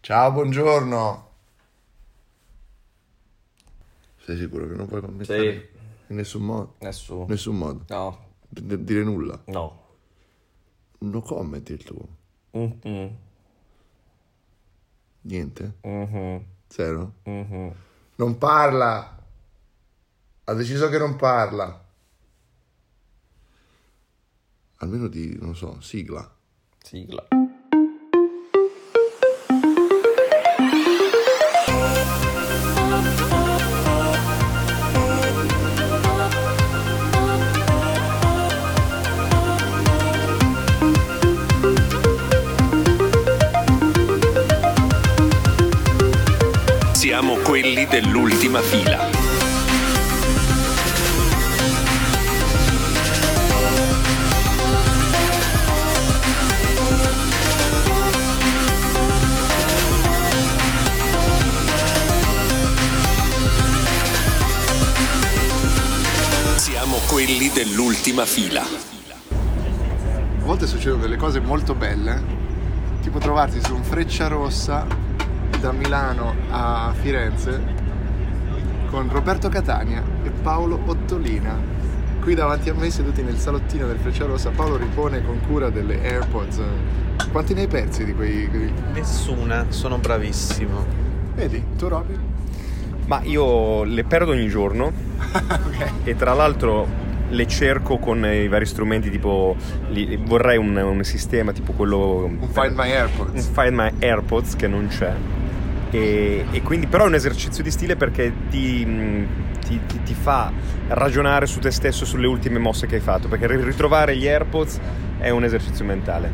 Ciao, buongiorno. Sei sicuro che non puoi commentare? Sì. In nessun modo? Nessuno. Nessun modo. No. D- dire nulla. No. No comment il tuo. Mhm. Niente? Mhm. Zero? Mhm. Non parla. Ha deciso che non parla. Almeno di, non so, sigla. Sigla. Dell'ultima fila. Siamo quelli dell'ultima fila. A volte succedono delle cose molto belle, tipo trovarsi su un freccia rossa da Milano a Firenze con Roberto Catania e Paolo Ottolina. Qui davanti a me, seduti nel salottino del freccia rossa, Paolo ripone con cura delle AirPods. Quanti ne hai persi di quei... quei- Nessuna, sono bravissimo. Vedi, tu Robby? Ma io le perdo ogni giorno ok. e tra l'altro le cerco con i vari strumenti tipo li- vorrei un, un sistema tipo quello Un Find My un AirPods. Find My AirPods che non c'è e, e quindi però è un esercizio di stile perché ti, mh, ti- ti- ti fa ragionare su te stesso sulle ultime mosse che hai fatto perché ri- ritrovare gli AirPods è un esercizio mentale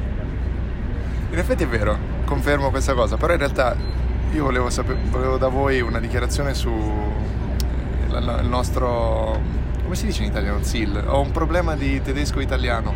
In effetti è vero, confermo questa cosa, però in realtà io volevo, sape- volevo da voi una dichiarazione su eh, nostro... come si dice in italiano? ZIL. Ho un problema di tedesco-italiano.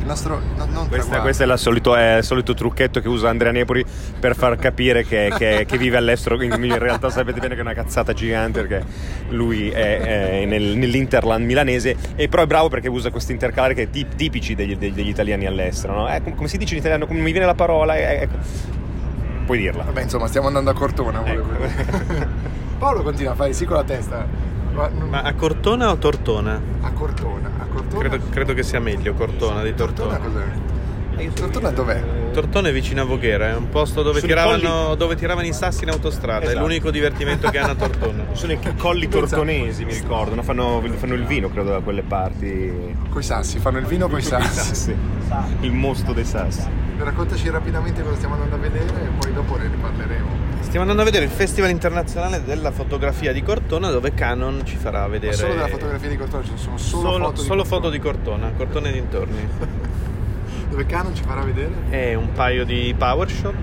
Il nostro... no- non Questa, questo è, la solito- è il solito trucchetto che usa Andrea Nepoli per far capire che, che- che vive all'estero. In in realtà sapete bene che è una cazzata gigante perché lui è, è nel- nell'Interland milanese e però è bravo perché usa questi intercalari che tip- tipici degli, degli- degli italiani all'estero. no? Eh, com- come si dice in italiano? Come mi viene la parola? Eh, eh, puoi dirla. Vabbè, insomma, stiamo andando a Cortona. Ecco. Paolo continua a fare sì con la testa. Ma, Ma a Cortona o Tortona? a Cortona, Credo, credo che sia meglio Cortona di Cortona Tortona. cos'è? Tortona dov'è? Tortona è vicino a Voghera, è un posto dove tiravano, dove tiravano i sassi in autostrada, è Esatto. l'unico divertimento che hanno a Tortona. Sono i colli tortonesi, mi ricordo. no? Fanno, fanno il vino, credo, da quelle parti. Coi sassi, fanno il vino coi sassi. Sassi. Il mosto dei sassi. Raccontaci rapidamente cosa stiamo andando a vedere e poi dopo ne riparleremo. Stiamo andando a vedere il Festival Internazionale della Fotografia di Cortona dove Canon ci farà vedere Solo della fotografia di Cortona, ci sono solo, solo, foto, di solo Cortona. foto di Cortona, Cortona e dintorni. Dove Canon ci farà vedere? e un paio di power shot,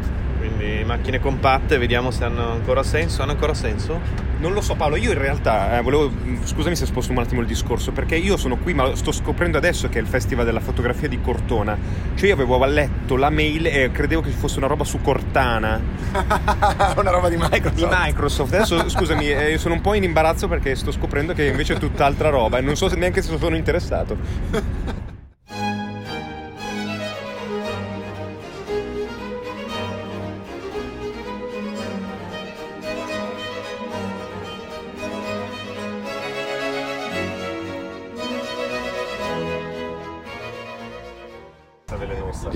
quindi macchine compatte, vediamo se hanno ancora senso. Hanno ancora senso? Non lo so Paolo, io in realtà eh, volevo, scusami se sposto un attimo il discorso, perché io sono qui ma sto scoprendo adesso che è il Festival della fotografia di Cortona, cioè io avevo letto la mail e credevo che fosse una roba su Cortana Una roba di Microsoft. di Microsoft, adesso scusami, eh, io sono un po' in imbarazzo perché sto scoprendo che invece è tutt'altra roba e non so se- neanche se sono interessato.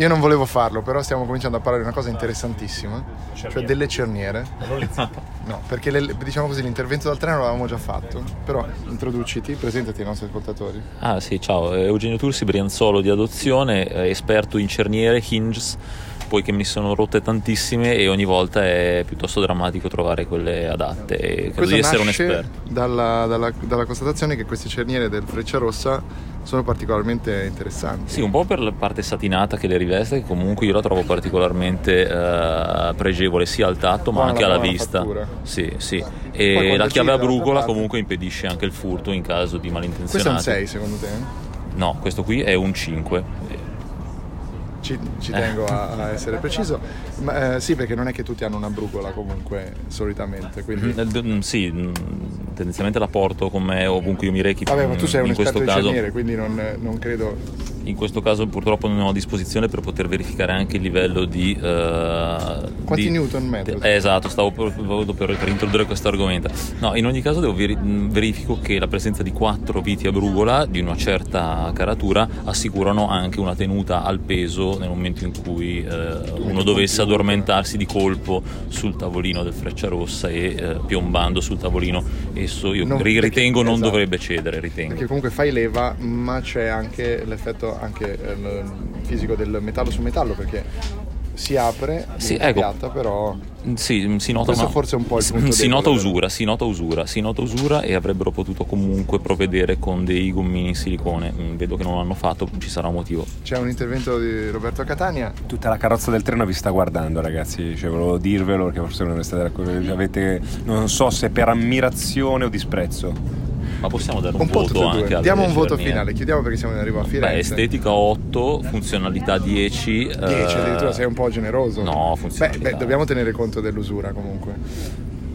Io non volevo farlo, però stiamo cominciando a parlare di una cosa interessantissima, cioè delle cerniere. No, perché le- diciamo così l'intervento dal treno l'avevamo già fatto, però introduciti, presentati ai nostri ascoltatori. Ah sì, ciao, eh, Eugenio Tursi, Brianzolo di adozione, eh, esperto in cerniere, hinges, poi che me ne sono rotte tantissime e ogni volta è piuttosto drammatico trovare quelle adatte e credo Questo di essere un esperto. dalla, dalla- dalla constatazione che queste cerniere del Freccia Rossa sono particolarmente interessanti. Sì, un po' per la parte satinata che le riveste, che comunque io la trovo particolarmente eh, pregevole sia al tatto ma Buona anche alla vista. fattura. Sì, sì. E la chiave a brugola comunque impedisce anche il furto in caso di Questo è un malintenzionati. 6 secondo te? No, questo qui è un 5. Ci, ci tengo a, a essere preciso. Ma, eh, sì, perché non è che tutti hanno una brugola comunque, solitamente. Quindi... Eh, mm, Sì, mm, tendenzialmente la porto con me ovunque io mi rechi. Vabbè, ma tu sei un esperto di caso, cerniere, quindi non, non credo. in questo caso purtroppo non ho a disposizione per poter verificare anche il livello di... eh, Quanti di- newton metro? Eh, esatto, stavo per, per- per- introdurre questo argomento. No, in ogni caso devo veri- mh, verifico che la presenza di quattro viti a brugola di una certa caratura assicurano anche una tenuta al peso nel momento in cui eh, uno dovesse addormentarsi di colpo sul tavolino del Frecciarossa e eh, piombando sul tavolino esso io Non- ri- perché- ritengo non esatto. dovrebbe cedere, ritengo. Perché comunque fai leva, ma c'è anche l'effetto anche eh, fisico del metallo su metallo, perché si apre, Sì, ecco. piatta, però Sì, si nota una- forse è un po' il si- punto Si nota usura, si nota usura, si nota usura e avrebbero potuto comunque provvedere con dei gommini in silicone. Mm, Vedo che non l'hanno fatto, ci sarà un motivo. c'è un intervento di Roberto Catania. Tutta la carrozza del treno vi sta guardando, ragazzi. Cioè, volevo dirvelo perché forse non state d'accordo. Avete, non so se per ammirazione o disprezzo. Ma possiamo dare un, Un voto anche alle Diamo un voto cerniere? finale, chiudiamo perché siamo in arrivo a Beh, Firenze. estetica 8, funzionalità 10. 10 eh, addirittura sei un po' generoso. No, Beh, funzionalità. beh, dobbiamo tenere conto dell'usura comunque.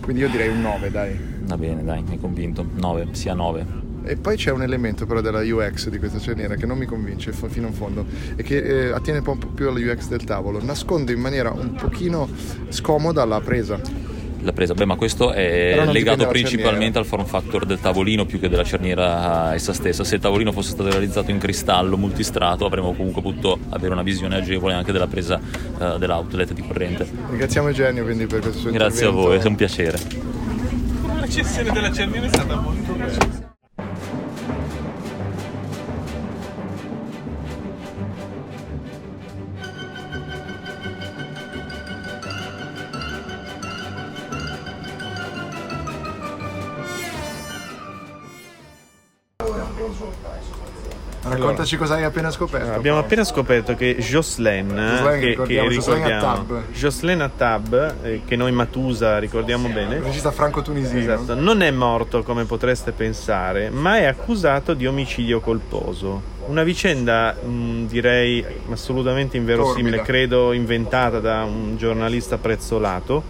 Quindi io direi un 9, dai. Va bene, dai, mi hai convinto. 9, sia 9. E poi c'è un elemento però della UX di questa cerniera che non mi convince fino in fondo e che eh, attiene un po' più alla UX del tavolo. Nasconde in maniera un pochino scomoda la presa. La presa, beh, ma questo è legato principalmente al form factor del tavolino più che della cerniera essa stessa. Se il tavolino fosse stato realizzato in cristallo multistrato, avremmo comunque potuto avere una visione agevole anche della presa eh, dell'outlet di corrente. Ringraziamo Eugenio quindi per questo suo Grazie a intervento. voi, è un piacere. La recensione della cerniera è stata molto precisa. Raccontaci cosa hai appena scoperto. Abbiamo appena scoperto che Jocelyn, Jocelyn, che, ricordiamo, che ricordiamo. Jocelyn Attab, eh, che noi Matusa ricordiamo bene, regista franco-tunisino. Esatto, non è morto come potreste pensare, ma è accusato di omicidio colposo. Una vicenda, mh, direi, assolutamente inverosimile, credo inventata da un giornalista prezzolato,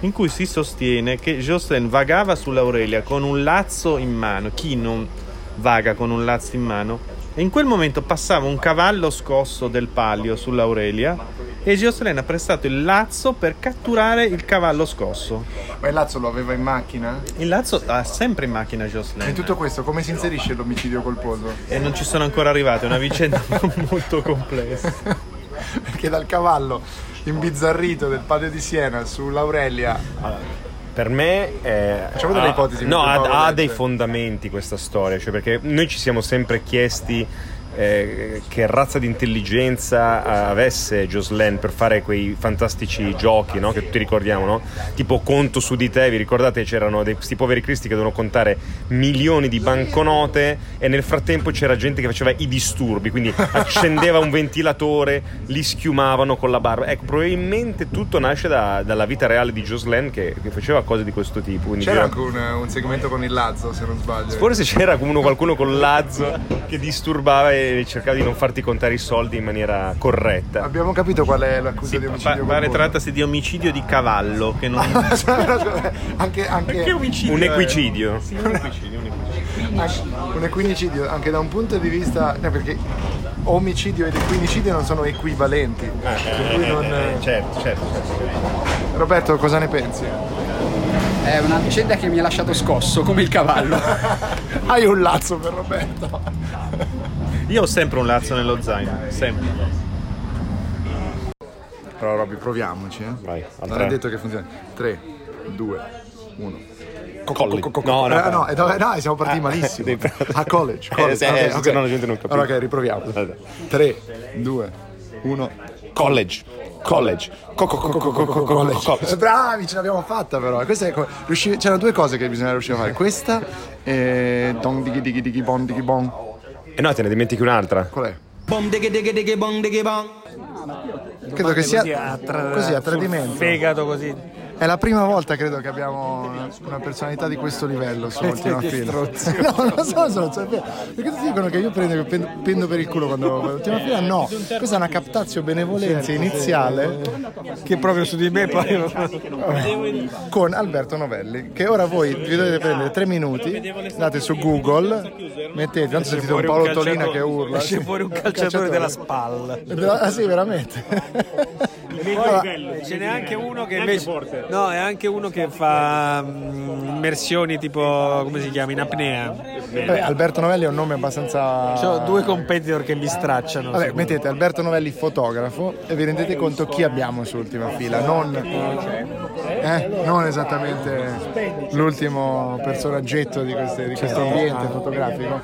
in cui si sostiene che Jocelyn vagava sull'Aurelia con un lazzo in mano. Chi non vaga con un lazzo in mano? E in quel momento passava un cavallo scosso del palio sull'Aurelia e Jocelyn ha prestato il lazzo per catturare il cavallo scosso. Ma il Lazzo lo aveva in macchina? Il Lazzo ha sempre in macchina Jocelyn. In tutto questo come si inserisce l'omicidio colposo? E non ci sono ancora arrivati, è una vicenda molto complessa. Perché dal cavallo imbizzarrito del Palio di Siena sull'Aurelia Per me è- Facciamo delle ha- ipotesi, No, ha, ha dei fondamenti questa storia, cioè perché noi ci siamo sempre chiesti eh, che razza di intelligenza avesse Jocelyn per fare quei fantastici giochi no? che tutti ricordiamo, no? tipo conto su di te, vi ricordate c'erano dei- questi poveri cristi che dovevano contare milioni di banconote e nel frattempo c'era gente che faceva i disturbi, quindi accendeva un ventilatore, li schiumavano con la barba. Ecco, probabilmente tutto nasce da- dalla vita reale di Jocelyn che, che faceva cose di questo tipo. quindi C'era anche un, un segmento con il Lazzo, se non sbaglio. Forse c'era uno, qualcuno con l'azzo che disturbava e cercava di non farti contare i soldi in maniera corretta. Abbiamo capito qual è l'accusa di Pa- omicidio pare colposo. trattasi di omicidio di cavallo, che non... anche, anche Che omicidio Un è? equicidio. Sì, un equicidio, un equicidio. anche- un equinicidio anche da un punto di vista no, perché omicidio ed equinicidio non sono equivalenti per cui non- certo, certo. Roberto cosa ne pensi? È una vicenda che mi ha lasciato scosso, come il cavallo. hai un lazzo per Roberto Io ho sempre un lazzo nello zaino, sempre. però Robby proviamoci eh? Vai, al non tre. è detto che funzioni 3 2 1 College. No, no, no, eh, no, no, siamo partiti malissimo. A college. Eh, college. eh, se no la gente non capisce. Allora, ok, riproviamo. 3, 2, 1. College. College. Co- co- co- co- co- co- co- co- Eh, Bravi, ce l'abbiamo fatta però. Questa è co- riusci- C'erano due cose che bisogna riuscire a fare. Questa e Don dighi dighi dighi bon dighi bon. E no, te ne dimentichi un'altra. Qual è? Bom. Credo che sia così a tradimento. Fegato così. È la prima volta credo che abbiamo una personalità di questo livello sull'ultima fila. No, non stronzo, è vero. Perché tutti dicono che io prendo, pendo, per il culo quando vado all'ultima fila. No, questa è una captazio benevolenza iniziale Che proprio su di me poi. con Alberto Novelli. Che ora voi vi dovete prendere tre minuti, andate su Google, mettete, tanto sentite un Paolo Tolina che urla. Esce fuori un calciatore della spalla. Ah sì, veramente. Allora, Ce n'è anche uno che invece. No, è anche uno che fa mm, immersioni tipo. come si chiama? In apnea. vabbè, Alberto Novelli è un nome abbastanza... Ho due competitor che mi stracciano. Vabbè, mettete Alberto Novelli fotografo e vi rendete conto chi abbiamo sull'ultima fila, non, eh, non esattamente l'ultimo personaggetto di, queste- di questo ambiente fotografico.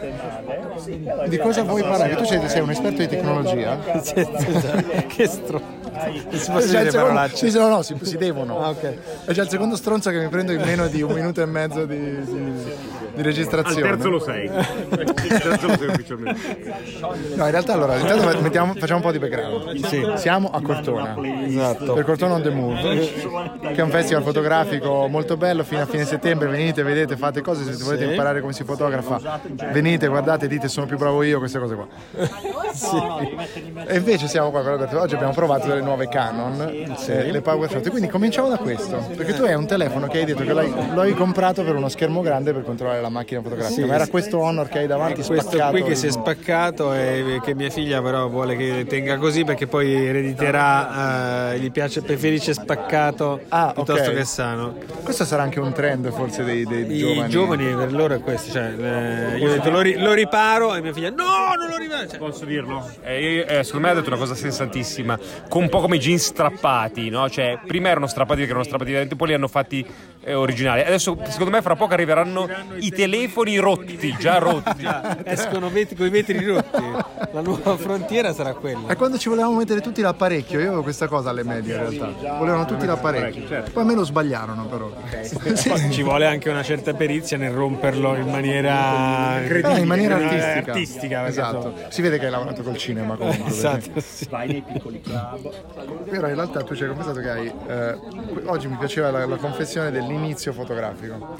Di cosa vuoi parlare? Tu sei, sei un esperto di tecnologia? che stro. Non si possono dire secondo- parolacce. sì, no, no, si, si devono. Ah, ok. È già il secondo stronzo che mi prendo in meno di un minuto e mezzo di, di- di registrazione. sei. Al terzo lo sei ufficialmente. No, in realtà allora, intanto mettiamo- facciamo un po' di background. Siamo a Cortona. Esatto. Per Cortona on the Move, che è un festival fotografico molto bello fino a fine settembre. Venite, vedete, fate cose. Se volete imparare come si fotografa, venite, guardate, dite sono più bravo io, queste cose qua. E invece siamo qua con Alberto. Oggi abbiamo provato delle nuove Canon, eh, le Power Shot. Quindi cominciamo da questo. Perché tu hai un telefono che hai detto che l'hai, lo hai comprato per uno schermo grande per controllare la macchina fotografica. Ma era questo Honor che hai davanti Questo spaccato. qui che si è spaccato e che mia figlia però vuole che tenga così perché poi erediterà, eh, gli piace, preferisce spaccato Ah, piuttosto ok. che sano. Questo sarà anche un trend forse dei, dei I giovani. giovani. per loro è questo, cioè, eh, io ho detto lo, ri- lo riparo e mia figlia no, non lo riparo. Cioè, Posso dirlo? Eh, io- eh, secondo me ha detto una cosa sensatissima, con un po' come i jeans strappati, no? Cioè, prima erano strappati perché erano strappati veramente, poi li hanno fatti eh, originali. Adesso, secondo me, fra poco arriveranno i telefoni rotti, già rotti. escono vet- con i vetri rotti. La nuova frontiera sarà quella. E quando ci volevamo mettere tutti l'apparecchio, io avevo questa cosa alle medie in realtà. Volevano tutti l'apparecchio. Poi a me lo sbagliarono però. Sì. Ci vuole anche una certa perizia nel romperlo in maniera Ah, in maniera eh, artistica. artistica, esatto. Si vede che hai lavorato col cinema comunque. Esatto, sì. Però in realtà tu ci hai confessato che hai. eh, oggi mi piaceva la, la confessione dell'inizio fotografico. Con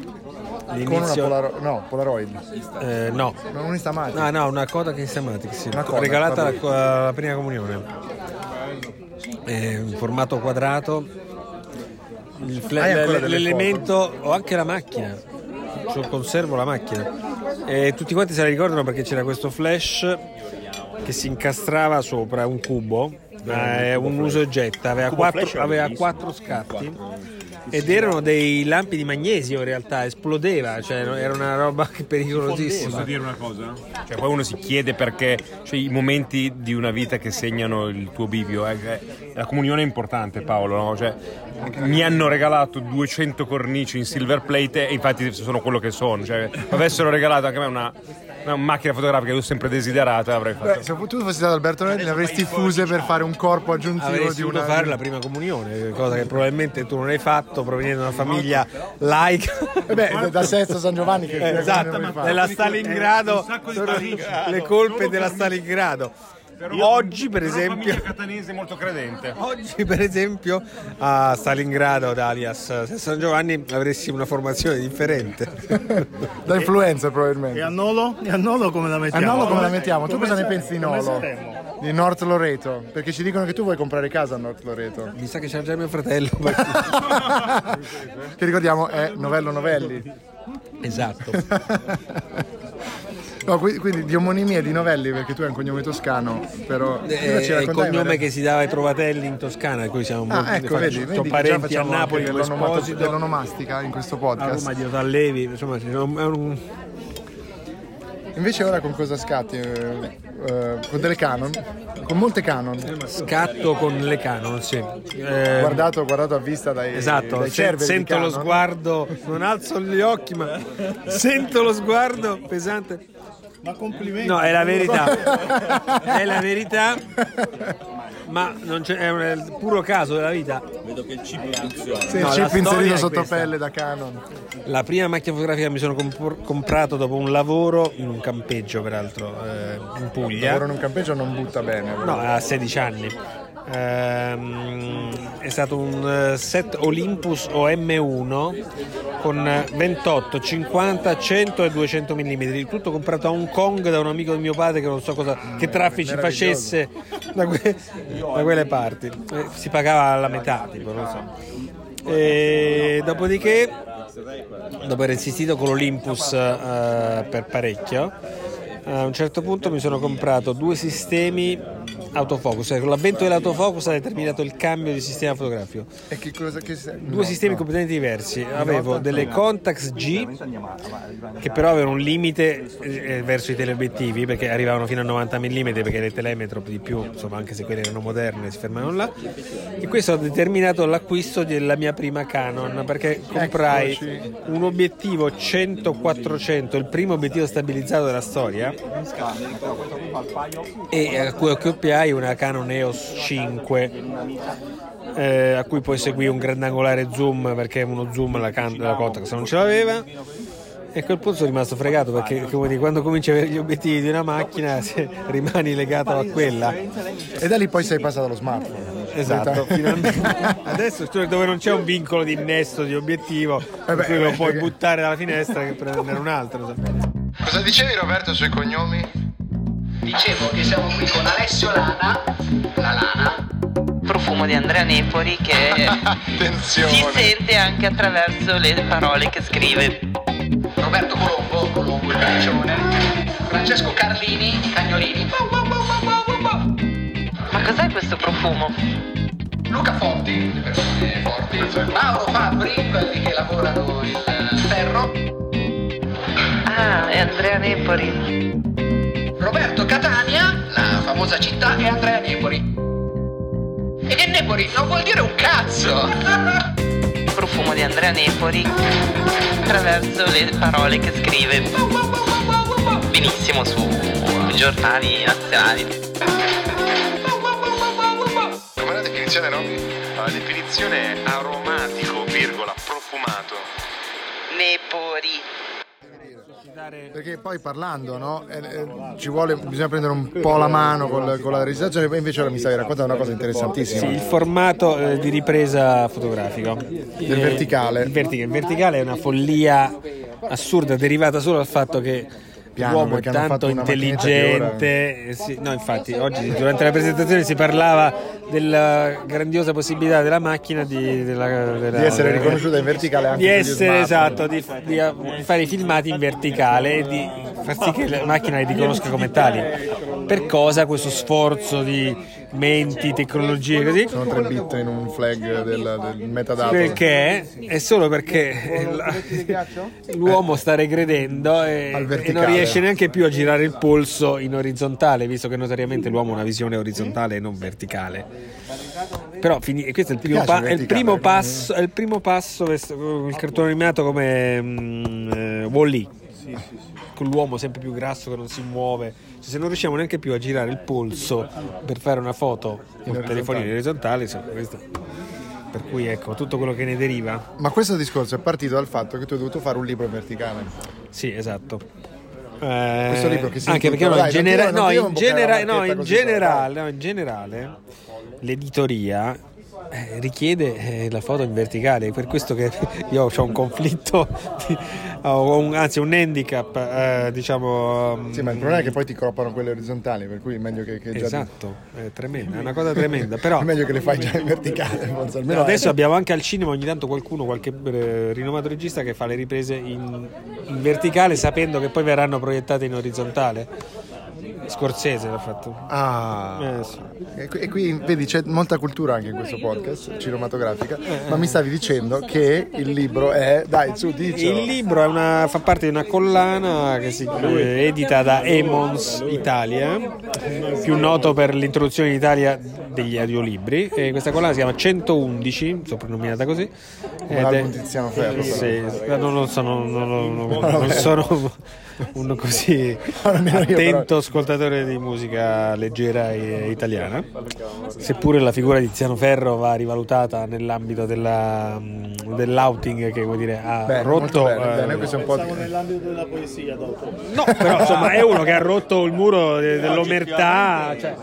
una L'inizio- Polaro- no, Polaroid. Eh, no. Non un Instamatic. Ah no, una coda che Matic, sì. Una Kodak, regalata alla, prima comunione. Eh, in formato quadrato. Hai ancora delle l'elemento, ho anche la macchina. Cioè, conservo la macchina. E tutti quanti se la ricordano perché c'era questo flash che si incastrava sopra un cubo. eh, un uso e getta, aveva quattro, aveva quattro scatti ed erano dei lampi di magnesio in realtà, esplodeva, cioè era una roba pericolosissima. Posso dire una cosa? Cioè, poi uno si chiede perché cioè, i momenti di una vita che segnano il tuo bivio. eh, eh, la comunione è importante, Paolo. no? Cioè, mi hanno regalato 200 cornici in silver plate e infatti sono quello che sono. Cioè, avessero regalato anche a me una, una macchina fotografica che ho sempre desiderato, avrei fatto. Beh, se tu fossi stato Alberto Nelli ne avresti fuse per fare un corpo aggiuntivo Avresti di una. fare la prima comunione, cosa che probabilmente tu non hai fatto provenendo da una famiglia laica. Eh beh, da- Sesto San Giovanni che Eh, esatto, della Stalingrado, sono le colpe della Stalingrado. Oggi, per esempio, catanese molto credente. oggi, per esempio, a Stalingrado, ad alias San Giovanni, avresti una formazione differente. Da influencer probabilmente. E a Nolo? E a Nolo come la A mettiamo? Nolo come la mettiamo? Tu cosa ne pensi di come Nolo? Di North Loreto? Perché ci dicono che tu vuoi comprare casa a North Loreto. Mi sa che c'è già mio fratello. che ricordiamo è Novello Novelli. esatto. No, qui- quindi di omonimia e di novelli perché tu hai un cognome toscano, però Eh, il raccontavi cognome che si dava ai trovatelli in Toscana, cui siamo Ah, molto ecco, vedi, vedi parenti a Napoli dell'onomastica in questo a podcast. Roma di Otallevi, insomma, è un Invece ora con cosa scatti? Eh, eh, con delle Canon? Con molte Canon. scatto con le Canon, sì. Eh, Guardato, guardato a vista dai, Esatto, dai se- sento lo sguardo, non alzo gli occhi, ma sento lo sguardo pesante. Ma complimenti. No, è la verità. è la verità, ma non c'è, è un è il puro caso della vita. Sì, No, il chip inserito sotto pelle da Canon. La prima macchina fotografica che mi sono compor- comprato dopo un lavoro in un campeggio, peraltro, eh, in Puglia. Lavoro in un campeggio non butta bene. però. No, a 16 anni. Ehm, è stato un eh, set Olympus OM1 con eh, 28, 50, 100 e 200 mm. Il tutto comprato a Hong Kong da un amico di mio padre che non so cosa, che traffici facesse da, que- da quelle parti. Eh, Si pagava alla metà, tipo, non so. E dopodiché, dopo aver insistito con l'Olympus eh, per parecchio, a un certo punto mi sono comprato due sistemi autofocus. Cioè, con l'avvento dell'autofocus ha determinato il cambio di sistema fotografico. E che cosa che se- Due no, sistemi no. completamente diversi. Avevo delle Contax G che però avevano un limite eh, verso i teleobiettivi perché arrivavano fino a 90 mm perché le telemetro di più, insomma, anche se quelle erano moderne, si fermavano là. E questo ha determinato l'acquisto della mia prima Canon perché comprai un obiettivo 100-400, il primo obiettivo stabilizzato della storia e a cui accoppiai una Canon EOS 5 eh, a cui poi seguì un grandangolare zoom perché uno zoom la, can- la Contax non ce l'aveva. E a quel punto sono rimasto fregato perché come dire, quando cominci a avere gli obiettivi di una macchina se rimani legato a quella. E da lì poi sei passato allo smartphone. esatto finalmente. Adesso dove non c'è un vincolo di innesto di obiettivo per beh, cui lo eh, puoi perché- buttare dalla finestra che prendere un altro Cosa dicevi Roberto sui cognomi? Dicevo che siamo qui con Alessio Lana, la Lana, profumo di Andrea Nepoli che si sente anche attraverso le parole che scrive. Roberto Colombo, Colombo il caccione, Francesco Carlini, i cagnolini, Ma cos'è questo profumo? Luca Forti, le persone forti, Mauro Fabri, quelli che lavorano il ferro, Ah, è Andrea Nepoli. Famosa città, e Andrea Nepoli. E Nepoli non vuol dire un cazzo! Profumo di Andrea Nepoli attraverso le parole che scrive. Benissimo su giornali nazionali. Com'è la definizione Robby? La definizione è aromatico, virgola, profumato. Nepoli. Perché poi parlando, no? eh, eh, ci vuole, bisogna prendere un po' la mano col- con la registrazione, poi invece ora mi stavi raccontando una cosa interessantissima. Sì, il formato eh, di ripresa fotografica. Del verticale. Il, vertica- il verticale è una follia assurda derivata solo dal fatto che Piano, hanno tanto intelligente. eh, sì, no, infatti, oggi durante la presentazione si parlava della grandiosa possibilità della macchina di, della- della- Di essere riconosciuta in verticale anche di essere esatto, di, di- di fare i filmati in verticale e di far sì che la macchina li riconosca come tali. Per cosa questo sforzo di menti, tecnologie così? Sono 3 bit in un flag del, del metadato. Perché è solo perché la- l'uomo sta regredendo e, e non riesce neanche più a girare il polso in orizzontale, visto che notoriamente l'uomo ha una visione orizzontale e non verticale. Però fini- e questo è il primo, pa- è il primo passo, è il primo passo il cartone animato come eh, Wall-E. Con l'uomo sempre più grasso che non si muove, Cioè, se non riusciamo neanche più a girare il polso per fare una foto con il telefonino in orizzontale, insomma, questo- per cui ecco tutto quello che ne deriva. Ma questo discorso è partito dal fatto che tu hai dovuto fare un libro in verticale. Sì, esatto. Eh, Questo libro che si anche perché no, in, genera- no, in genera- no, in generale, no, in generale l'editoria eh, richiede eh, la foto in verticale, è per questo che io ho un conflitto, di- ho un- anzi un handicap, eh, diciamo... Sì, ma il problema è che poi ti croppano quelle orizzontali, per cui è meglio che, che già Esatto, è tremenda, è una cosa tremenda, però... è meglio che le fai già in verticale, forse almeno Adesso abbiamo anche al cinema ogni tanto qualcuno, qualche eh, rinomato regista che fa le riprese in, in verticale sapendo che poi verranno proiettate in orizzontale. Scorsese l'ha fatto. Ah, Eh, sì. e, qui, e qui, vedi c'è molta cultura anche in questo podcast cinematografica, Eh, ma mi stavi dicendo che il libro è, dai su dicelo. Il libro è una- fa parte di una collana che si eh, edita da Emons Italia, più noto per l'introduzione in Italia degli audiolibri. E questa collana si chiama 111, soprannominata così. ed l'album è- Tiziano Ferro, Sì, non, non sono, non- non- non- non sono un così attento ascoltatore di musica leggera e italiana. Seppure la figura di Tiziano Ferro va rivalutata nell'ambito della, mm, dell'outing che vuol dire ha Bene, rotto bene, eh, bene, un po' di- nell'ambito della poesia dopo. No, però insomma è uno che ha rotto il muro de- dell'omertà, cioè,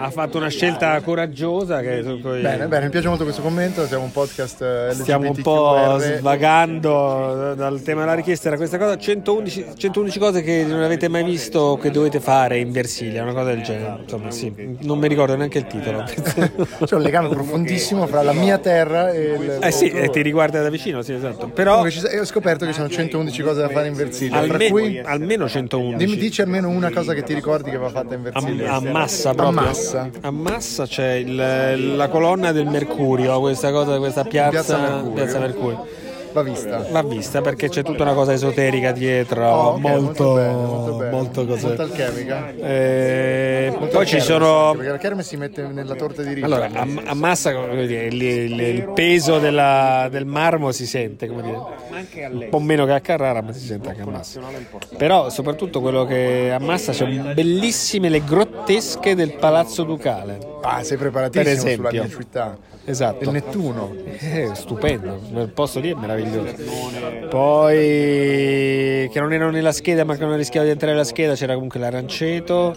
ha fatto una scelta coraggiosa. Che Bene, bene, mi piace molto questo commento. Siamo un podcast eh, Stiamo un po' svagando dal tema della richiesta. Era questa cosa: 111, 111 cose che non avete mai visto che dovete fare in Versilia, una cosa del genere. Insomma, sì, non mi ricordo neanche il titolo. C'è un legame profondissimo fra la mia terra e il. eh sì, e ti riguarda da vicino, sì, esatto. Però ho scoperto che ci sono 111 cose da fare in Versilia. Almeno, cui almeno 111. dimmi, dici almeno una cosa che ti ricordi che va fatta in A, Versilia. a massa proprio. Ammassa. A massa c'è il- la colonna del Mercurio, questa cosa, questa piazza, Piazza Mercurio. Piazza Mercurio. Va vista. Va vista perché c'è tutta una cosa esoterica dietro, Oh, ok, molto, bene, molto bene. molto così. Molto alchemica. Eh, Molto poi ci kermesse, sono. Perché la kermesse si mette nella torta di riso. Allora, a, a massa come dire, il, il- il peso della- del marmo si sente, come dire, un po' meno che a Carrara, ma si sente anche a massa. Però, soprattutto quello che a massa c'è bellissime le grottesche del Palazzo Ducale. Ah, sei preparatissimo Per sulla esempio. mia città. Esatto. Il Nettuno. Eh, stupendo, quel posto lì è meraviglioso. Poi che non erano nella scheda, ma che non rischiavo di entrare nella scheda, c'era comunque l'Aranceto.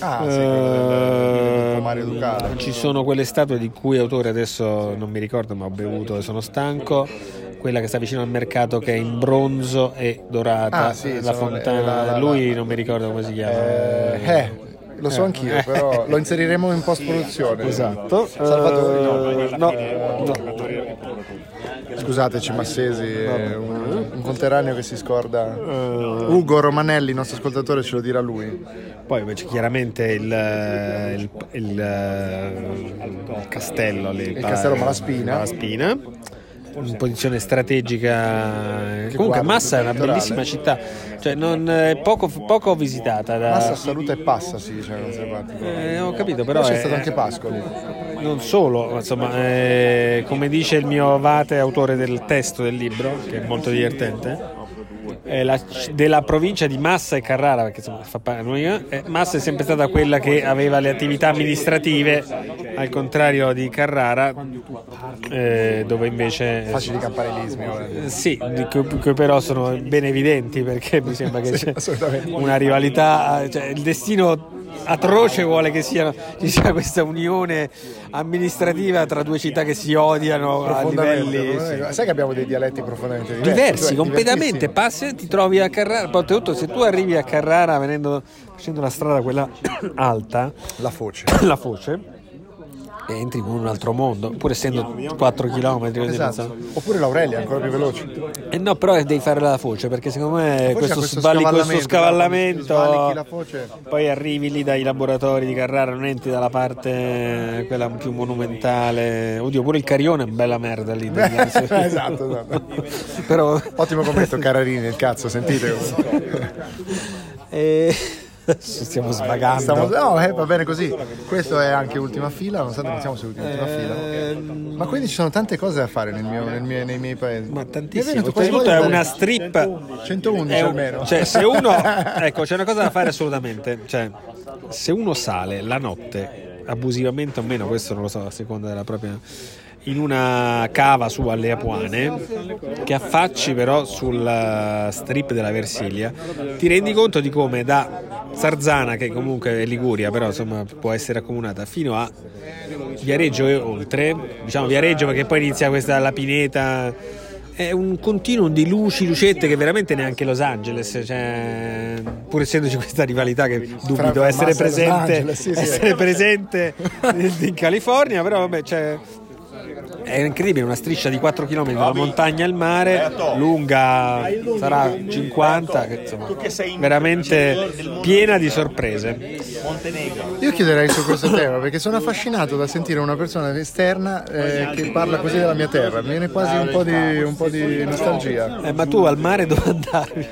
Ah, sì, Eh, del Mario Ducale. Ci sono quelle statue di cui autore adesso non mi ricordo, ma ho bevuto e sono stanco. Quella che sta vicino al mercato che è in bronzo e dorata, Ah, sì, la sono le- fontana. la- la- Lui non mi ricordo come si chiama. Eh, eh, lo so Eh. anch'io, però lo inseriremo in post produzione. Esatto. Salvatore, no. Eh, no, no. Scusateci, Massesi, è un, un conterraneo che si scorda. Eh. Ugo Romanelli, il nostro ascoltatore, ce lo dirà lui. Poi invece chiaramente il, il- il- il castello lì, Il castello Malaspina. Malaspina, in posizione strategica. Comunque Massa è una bellissima città, cioè non, è poco, poco visitata. Da, Massa saluta e passa, sì, cioè non si parte. Eh, ho capito, però c'è è- stato anche Pascoli. non solo, ma insomma, eh, come dice il mio Vate, autore del testo del libro, che è molto divertente, è la- della provincia di Massa e Carrara, perché insomma fa parte eh, Massa è sempre stata quella che aveva le attività amministrative, al contrario di Carrara, eh, dove invece Facili campanilismi. ora. eh, Sì, cui, che però sono ben evidenti perché mi sembra che c'è una rivalità, cioè il destino atroce vuole che sia, ci sia questa unione amministrativa tra due città che si odiano a livelli sì. Sai che abbiamo dei dialetti profondamente diversi? diversi, Cioè, completamente. Passi e ti trovi a Carrara. Poi, oltretutto, se tu arrivi a Carrara venendo, facendo la strada quella alta, La foce. la foce, entri in un altro mondo, pur essendo 4 km. Esatto. Oppure l'Aurelia, ancora più veloce. Eh no, però devi fare la foce perché secondo me questo, questo svalli- questo scavallamento, foce. Poi arrivi lì dai laboratori di Carrara, non entri dalla parte quella più monumentale. Oddio, pure il Carione è bella merda lì. esatto, esatto. Però Ottimo commento, Cararini, il cazzo, sentite. eh, adesso stiamo svagando. Stiamo- no, eh, va bene così. Questo è anche ultima fila, nonostante non siamo sull'ultima Eh, fila. Ma quindi ci sono tante cose da fare nel mio- nel mie- nei miei paesi. Ma Mi è voglia è una strip. 111 È un- almeno. Cioè, se uno. Ecco, c'è una cosa da fare assolutamente. Cioè, se uno sale la notte, abusivamente o meno, questo non lo so, a seconda della propria. In una cava su alle Apuane, che affacci però sul strip della Versilia, ti rendi conto di come da Sarzana, che comunque è Liguria, però insomma può essere accomunata, fino a Viareggio e oltre, diciamo Viareggio perché poi inizia questa la pineta è un continuum di luci, lucette che veramente neanche Los Angeles, cioè, pur essendoci questa rivalità che dubito fra essere presente, Angeles, sì, sì. essere presente in California, però vabbè, cioè, è incredibile, una striscia di 4 km dalla montagna al mare, lunga sarà 50, che, insomma, veramente piena di sorprese. Io chiuderei su questo tema perché sono affascinato da sentire una persona esterna eh, che parla così della mia terra. Mi viene quasi un po' di, un po' di nostalgia. Eh, ma tu al mare dove andavi?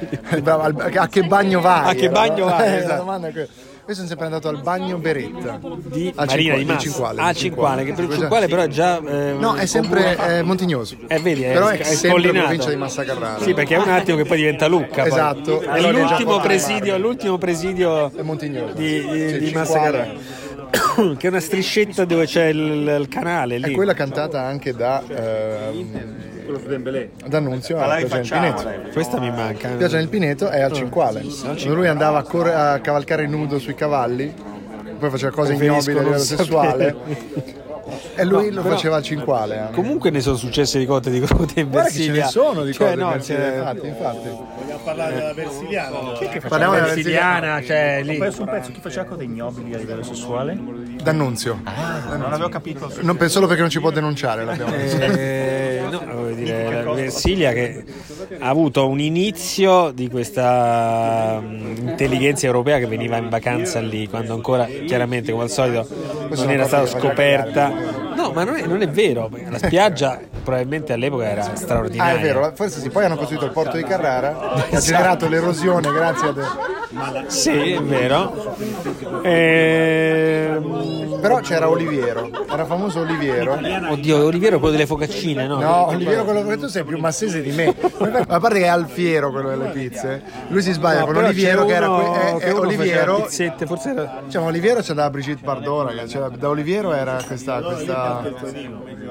A che bagno vai? A che bagno vai, Eh, la esatto. Io sono sempre andato al bagno Beretta Di a Marina Cinquale, di Massa. Cinquale, Ah, Cinquale, che per il. Cinquale però è già... eh, No, è sempre eh, Montignoso. Eh, vedi, è, Però è, è sempre scollinato. provincia di Massa Carrara. Sì, perché è un attimo che poi diventa Lucca. poi. Esatto. È Allora è l'ultimo presidio, l'ultimo presidio È Montignoso. di, di, di Massa. Carrara. Che è una striscetta dove c'è il, il canale lì. È quella cantata anche da ehm, D'Annunzio a Piaggio nel Pineto. Questa mi manca. Piaggio nel Pineto è al Cinquale. Lui andava a, corre- a cavalcare nudo sui cavalli poi faceva cose ignobili a livello sessuale. E lui No, lo però- faceva al cinquale. eh. Comunque ne sono successe di cotte di code in Guarda che ce Versilia. ne sono di Cioè, cose no, in Versilia, c'è- infatti, infatti. Vogliamo parlare della versiliana? Chi è che Parliamo della Versiliana, cioè Ho lì. perso un pezzo, chi faceva cose ignobili a livello sessuale? D'Annunzio. Non avevo capito. Non penso solo perché non ci può denunciare, l'abbiamo. Eh, no, dire, la Versilia che ha avuto un inizio di questa mm, intelligenza europea che veniva in vacanza lì, quando ancora chiaramente come al solito non era stata scoperta. No, ma non è, non è vero, la spiaggia probabilmente all'epoca era Ah, straordinaria. è vero, forse sì. Poi hanno costruito il porto di Carrara, che ha generato l'erosione grazie a... de- Sì, è vero. Ehm, Però c'era Oliviero, era famoso Oliviero. Oddio, Oliviero è quello delle focaccine, no? No, Oliviero quello che tu sei più massese di me. A parte che è Alfiero quello delle pizze, lui si sbaglia No, con Oliviero che era que- è- che è Oliviero. pizzette, forse era Diciamo, Oliviero c'è da Brigitte Bardot, ragazzi. Cioè, da Oliviero era questa. questa...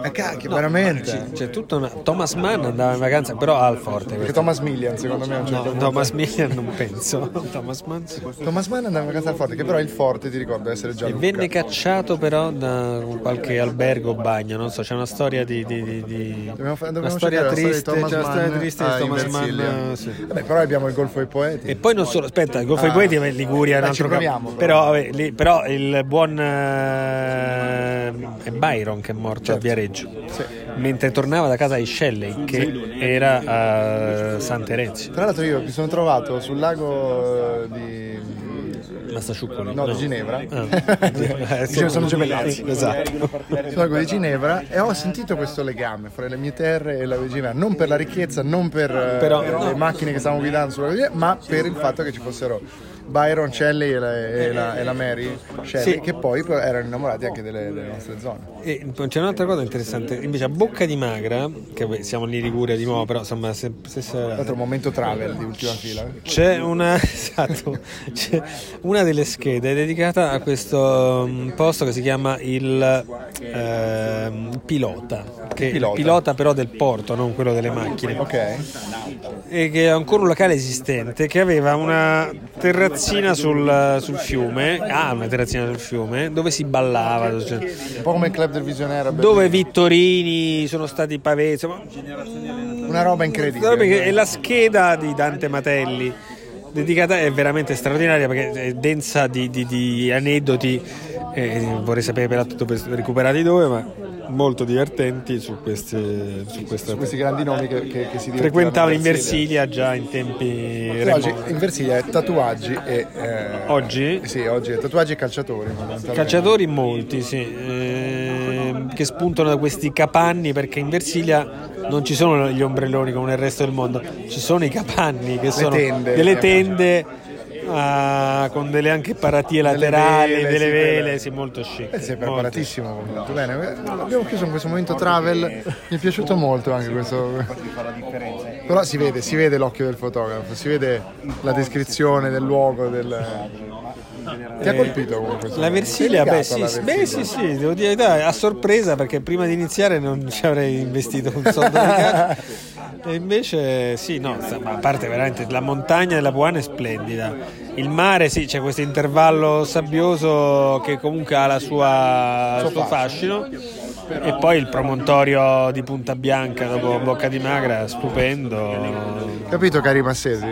Eh, cacchio, veramente. C'è tutto una... Thomas Mann andava in vacanza, però al forte. Perché. Thomas Millian, secondo me, a un certo No. Thomas Millian non penso. Thomas Mann sì. Thomas Mann andava in vacanza al forte, che però il forte ti ricordo essere già E venne cacciato però da qualche albergo o bagno, non so, c'è una storia di... di, di- di- Dobbiamo, fa- una storia triste, c'è una storia triste di in Thomas Mann. Sì. Vabbè, però abbiamo il Golfo dei Poeti. E poi non solo, aspetta, il Golfo dei Ah. Poeti è Liguria, è un altro campo. proviamo, Però, però il buon eh, è Byron che è morto Certo. a Viareggio. Mentre tornava da casa di Shelley, che era a Sant'Erenzio. Tra l'altro io mi sono trovato sul lago eh, di... Massaciuccoli? No, di Ginevra. Ah. Dicevo, sono gemellati. Esatto. Sul lago di Ginevra e ho sentito questo legame fra le mie terre e di Ginevra. Non per la ricchezza, non per eh, Però- le no. macchine che stavamo guidando sul lago di Ginevra, ma per il fatto che ci fossero Byron, Shelley e la, e la- e la Mary Shelley, Sì. che poi erano innamorati anche delle, delle nostre zone. E c'è un'altra cosa interessante, invece a Bocca di Magra, che siamo lì Liguria di nuovo, però insomma se- stessa- L'altro momento travel di ultima fila. C'è una, esatto, c'è una delle schede dedicata a questo mm, posto che si chiama il ehm, pilota, che il Pilota. pilota però del porto, non quello delle macchine. Ok. E che è ancora un locale esistente che aveva una terrazzina sul, sul fiume, ha una terrazzina sul fiume, dove si ballava, cioè, Un po' come il club del visionario. dove Vittorini sono stati pavesi, insomma, Una roba incredibile. È la scheda di Dante Matelli dedicata è veramente straordinaria perché è densa di, di- di aneddoti eh, vorrei sapere peraltro recuperati dove ma molto divertenti su queste su Su questi grandi nomi che, che, che si frequentavano in Versilia. Già in tempi Oggi in Versilia è tatuaggi e... eh, Oggi? Sì, oggi è tatuaggi e calciatori. calciatori molti sì ehm, che spuntano da questi capanni perché in Versilia non ci sono gli ombrelloni come nel resto del mondo ci sono i capanni che sono tende. delle tende ah, con delle anche paratie Delle laterali vele, delle sì, vele sì molto chic Eh, sei molto. preparatissimo, molto bene. Abbiamo chiuso in questo momento travel, mi è piaciuto molto anche questo. Però si vede, si vede l'occhio del fotografo, si vede la descrizione del luogo, del... Ti ha colpito comunque? La Versilia, beh sì, sì, beh sì, sì, devo dire a sorpresa perché prima di iniziare non ci avrei investito un soldo di cash. E invece sì, no, a parte veramente la montagna della Puana è splendida. Il mare sì, c'è questo intervallo sabbioso che comunque ha la sua, il Suo fascino. E poi il promontorio di Punta Bianca dopo Bocca di Magra, stupendo. Capito cari massesi?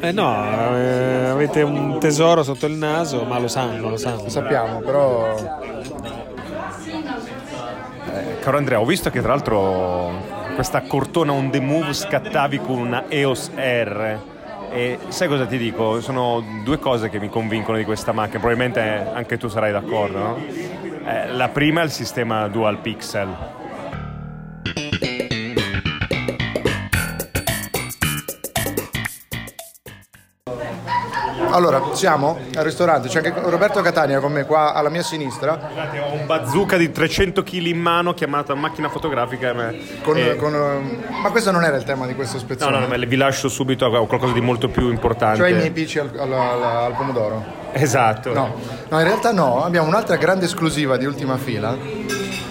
Eh no, eh, avete un tesoro sotto il naso, ma lo sanno, lo sanno. Lo sappiamo, però... Caro Andrea, ho visto che tra l'altro questa cortona on the move scattavi con una EOS R. E sai cosa ti dico? Sono due cose che mi convincono di questa macchina, probabilmente anche tu sarai d'accordo. no? Eh, la prima è il sistema dual pixel. Allora, siamo al ristorante, c'è anche Roberto Catania con me qua alla mia sinistra, Guardate, ho un bazooka di 300 kg in mano chiamata macchina fotografica. ma- con, e- con, ma questo non era il tema di questo No, spezzone. no, no, ma vi lascio subito a qualcosa di molto più importante. Cioè i miei PC al, al- al- al pomodoro. Esatto. No, no, in realtà no, abbiamo un'altra grande esclusiva di ultima fila.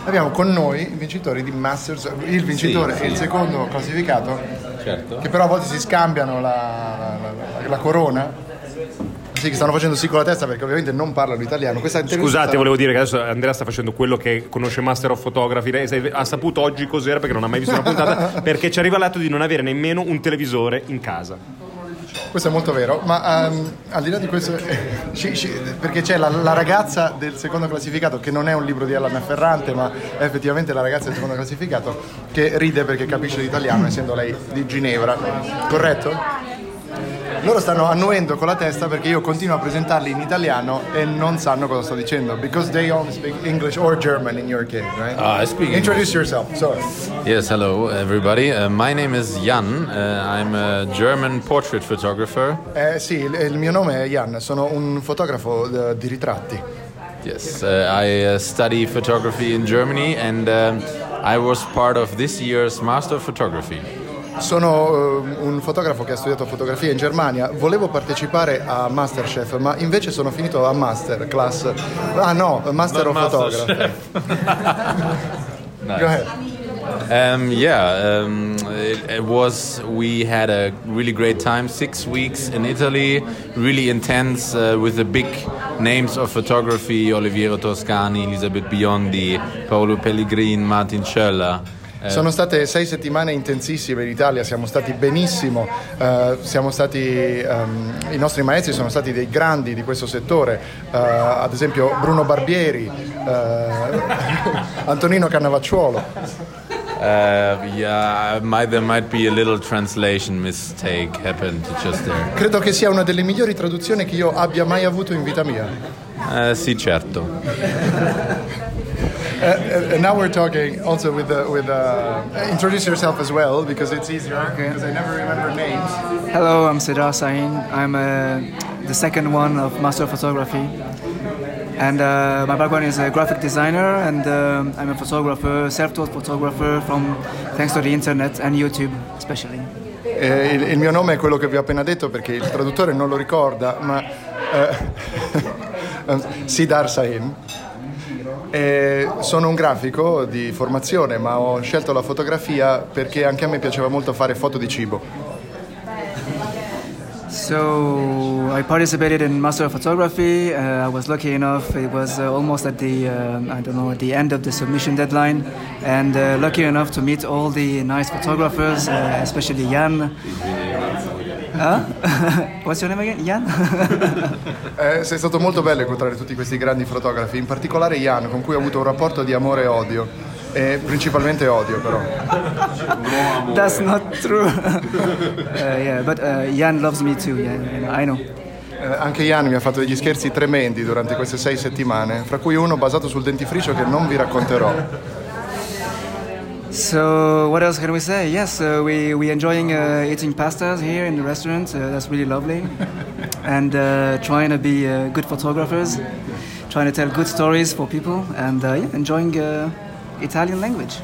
Abbiamo con noi i vincitori di Masters, il vincitore e il secondo classificato, Certo. che però a volte si scambiano la, la- la- la corona. Sì, che stanno facendo sì con la testa perché ovviamente non parlano italiano. Scusate, volevo dire che adesso Andrea sta facendo quello che conosce Master of Photography. Ha saputo oggi cos'era perché non ha mai visto una puntata. perché ci arriva l'atto di non avere nemmeno un televisore in casa. Questo è molto vero, ma ehm, al di là di questo, eh, ci- ci- perché c'è la, la ragazza del secondo classificato, che non è un libro di Elena Ferrante, ma è effettivamente la ragazza del secondo classificato, che ride perché capisce l'italiano, essendo lei di Ginevra, corretto? Loro stanno annuendo con la testa perché io continuo a presentarli in italiano e non sanno cosa sto dicendo. Because they only speak English or German in your case, right? Ah, I speak Introduce yourself. Sorry. Yes, hello everybody. Uh, my name is Jan. Uh, I'm a German portrait photographer. Eh, sì, il, il mio nome è Jan, sono un fotografo eh, di ritratti. Yes, uh, I uh, study photography in Germany and um, I was part of this year's Master of Photography. Sono eh, un fotografo che ha studiato fotografia in Germania, volevo partecipare a Masterchef, ma invece sono finito a Master Class. Ah no, Master Not of Photography. Nice. Go ahead. Um, yeah, um, it, it was. We had a really great time. Six weeks in Italy, really intense uh, with the big names of photography: Oliviero Toscani, Elisabeth Biondi, Paolo Pellegrin, Martin Schöller. Uh, Sono state sei settimane intensissime in Italia, siamo stati benissimo, eh, siamo stati, ehm, i nostri maestri sono stati dei grandi di questo settore, eh, ad esempio Bruno Barbieri, eh, Antonino Cannavacciuolo. Uh, yeah, might, there might be a little translation mistake happened just there. Credo che sia una delle migliori traduzioni che io abbia mai avuto in vita mia. Uh, sì, certo. Uh, uh, and now we're talking also with the, with uh, introduce yourself as well because it's easier because I never remember names. Hello, I'm Sidar Sahin. I'm uh, the second one of Master of Photography. And uh, my background is a graphic designer, and um I'm a photographer, self-taught photographer from thanks to the internet and YouTube, especially. Eh, il, il mio nome è quello che vi ho appena detto perché il traduttore non lo ricorda, ma eh, Sidar Sahin. Eh, sono un grafico di formazione, ma ho scelto la fotografia perché anche a me piaceva molto fare foto di cibo. So I participated in Master of Photography. Uh, I was lucky enough; it was uh, almost at the uh, I don't know at the end of the submission deadline, and uh, lucky enough to meet all the nice photographers, uh, especially Jan. Huh? What's your name again? Jan? Eh, sei stato molto bello incontrare tutti questi grandi fotografi, in particolare Jan, con cui ho avuto un rapporto di amore e odio, e principalmente odio però. That's not true. uh, yeah, but uh, Jan loves me too. Yeah, I know. Eh, anche Jan mi ha fatto degli scherzi tremendi durante queste sei settimane, fra cui uno basato sul dentifricio che non vi racconterò. So what else can we say? Yes, uh, we we enjoying uh, eating pastas here in the restaurant. Uh, that's really lovely, and uh, trying to be uh, good photographers, trying to tell good stories for people, and uh, yeah, enjoying uh, Italian language.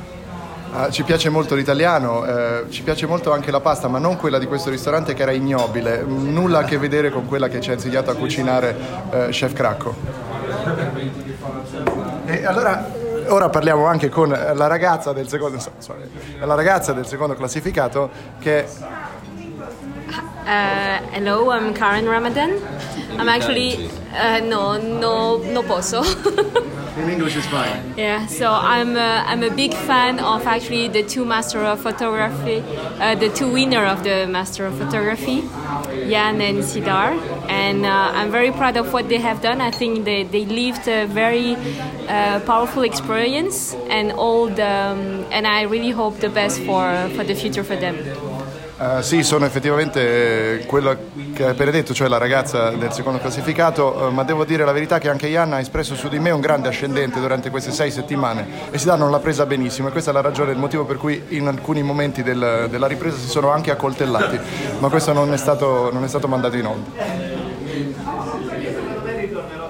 Ah, ci piace molto l'italiano, eh, ci piace molto anche la pasta, ma non quella di questo ristorante che era ignobile, nulla a che vedere con quella che ci ha insegnato a cucinare eh, Chef Cracco. E allora, ora parliamo anche con la ragazza del secondo, sorry, la ragazza del secondo classificato che Uh, hello, I'm Karen Ramadan. I'm actually uh, no, no, no posso. in English is fine. yeah, so I'm uh, I'm a big fan of actually the two Master of Photography, uh, the two winner of the Master of Photography, Jan and Sidar, and uh, I'm very proud of what they have done. I think they, they lived a very uh, powerful experience, and all the, um, and I really hope the best for for the future for them. Eh, sì, sono effettivamente quello che hai appena detto, cioè la ragazza del secondo classificato, eh, ma devo dire la verità che anche Ianna ha espresso su di me un grande ascendente durante queste sei settimane e si non l'ha presa benissimo e questa è la ragione, il motivo per cui in alcuni momenti del- della ripresa si sono anche accoltellati, ma questo non è stato, non è stato mandato in onda.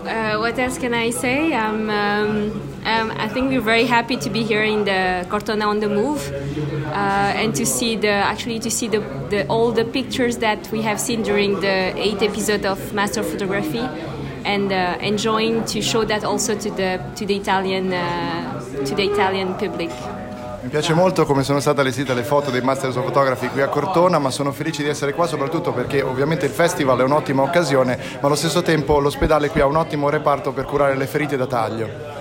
Uh, what else can I say? Um, um, um, I think we're very happy to be here in the Cortona on the Move uh, and to see the actually to see the, the all the pictures that we have seen during the eighth episode of Master Photography and uh, enjoying to show that also to the to the Italian uh, to the Italian public. Mi piace molto come sono state allestite le foto dei Masters of Photography qui a Cortona, ma sono felice di essere qua soprattutto perché ovviamente il festival è un'ottima occasione, ma allo stesso tempo l'ospedale qui ha un ottimo reparto per curare le ferite da taglio.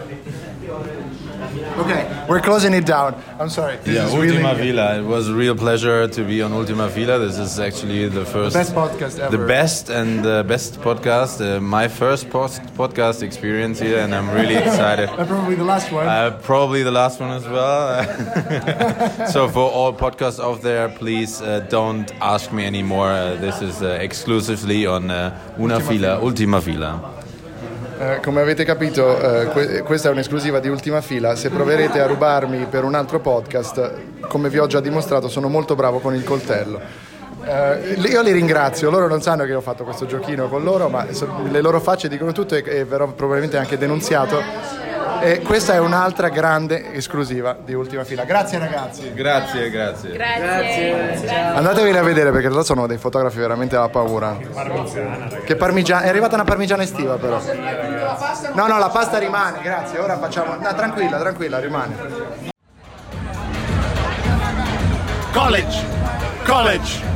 Okay, we're closing it down. I'm sorry. This Yeah, Ultima really- Villa. It was a real pleasure to be on Ultima Villa. This is actually the first, best podcast ever. the best and the best podcast. Uh, my first post- podcast experience here, and I'm really excited. Probably the last one. Uh, probably the last one as well. so for all podcasts out there, please uh, don't ask me anymore. Uh, this is uh, exclusively on uh, Una Ultima Fila, Fila. Ultima Fila. Eh, come avete capito, eh, que- questa è un'esclusiva di ultima fila. Se proverete a rubarmi per un altro podcast, come vi ho già dimostrato, sono molto bravo con il coltello. Eh, io li ringrazio, loro non sanno che ho fatto questo giochino con loro, ma so- le loro facce dicono tutto e, e verrò probabilmente anche denunziato. E questa è un'altra grande esclusiva di ultima fila. Grazie ragazzi. Grazie, grazie. Grazie. Andateveli a vedere perché realtà sono dei fotografi veramente alla paura. Che parmigiana, è arrivata una parmigiana estiva però. No, no, la pasta rimane, grazie. Ora facciamo. No, tranquilla, tranquilla, rimane. College! College!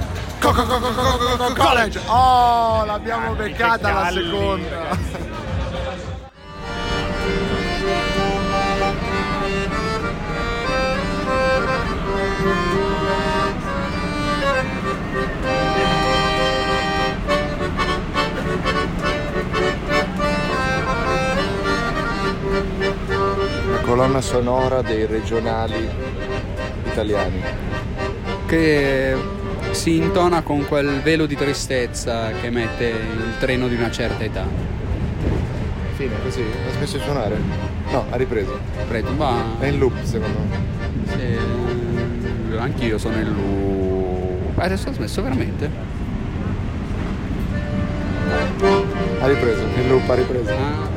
Co- co- co- co- co- co- co- college! Oh, l'abbiamo beccata la seconda. Colonna sonora dei regionali italiani. che si intona con quel velo di tristezza che mette il treno di una certa età. Fine, così? Ha smesso di suonare? No, ha ripreso. Ripeto, ma È in loop secondo me. Anch'io sono in loop. Adesso ha smesso veramente? Ha ripreso, in loop ha ripreso. Ah.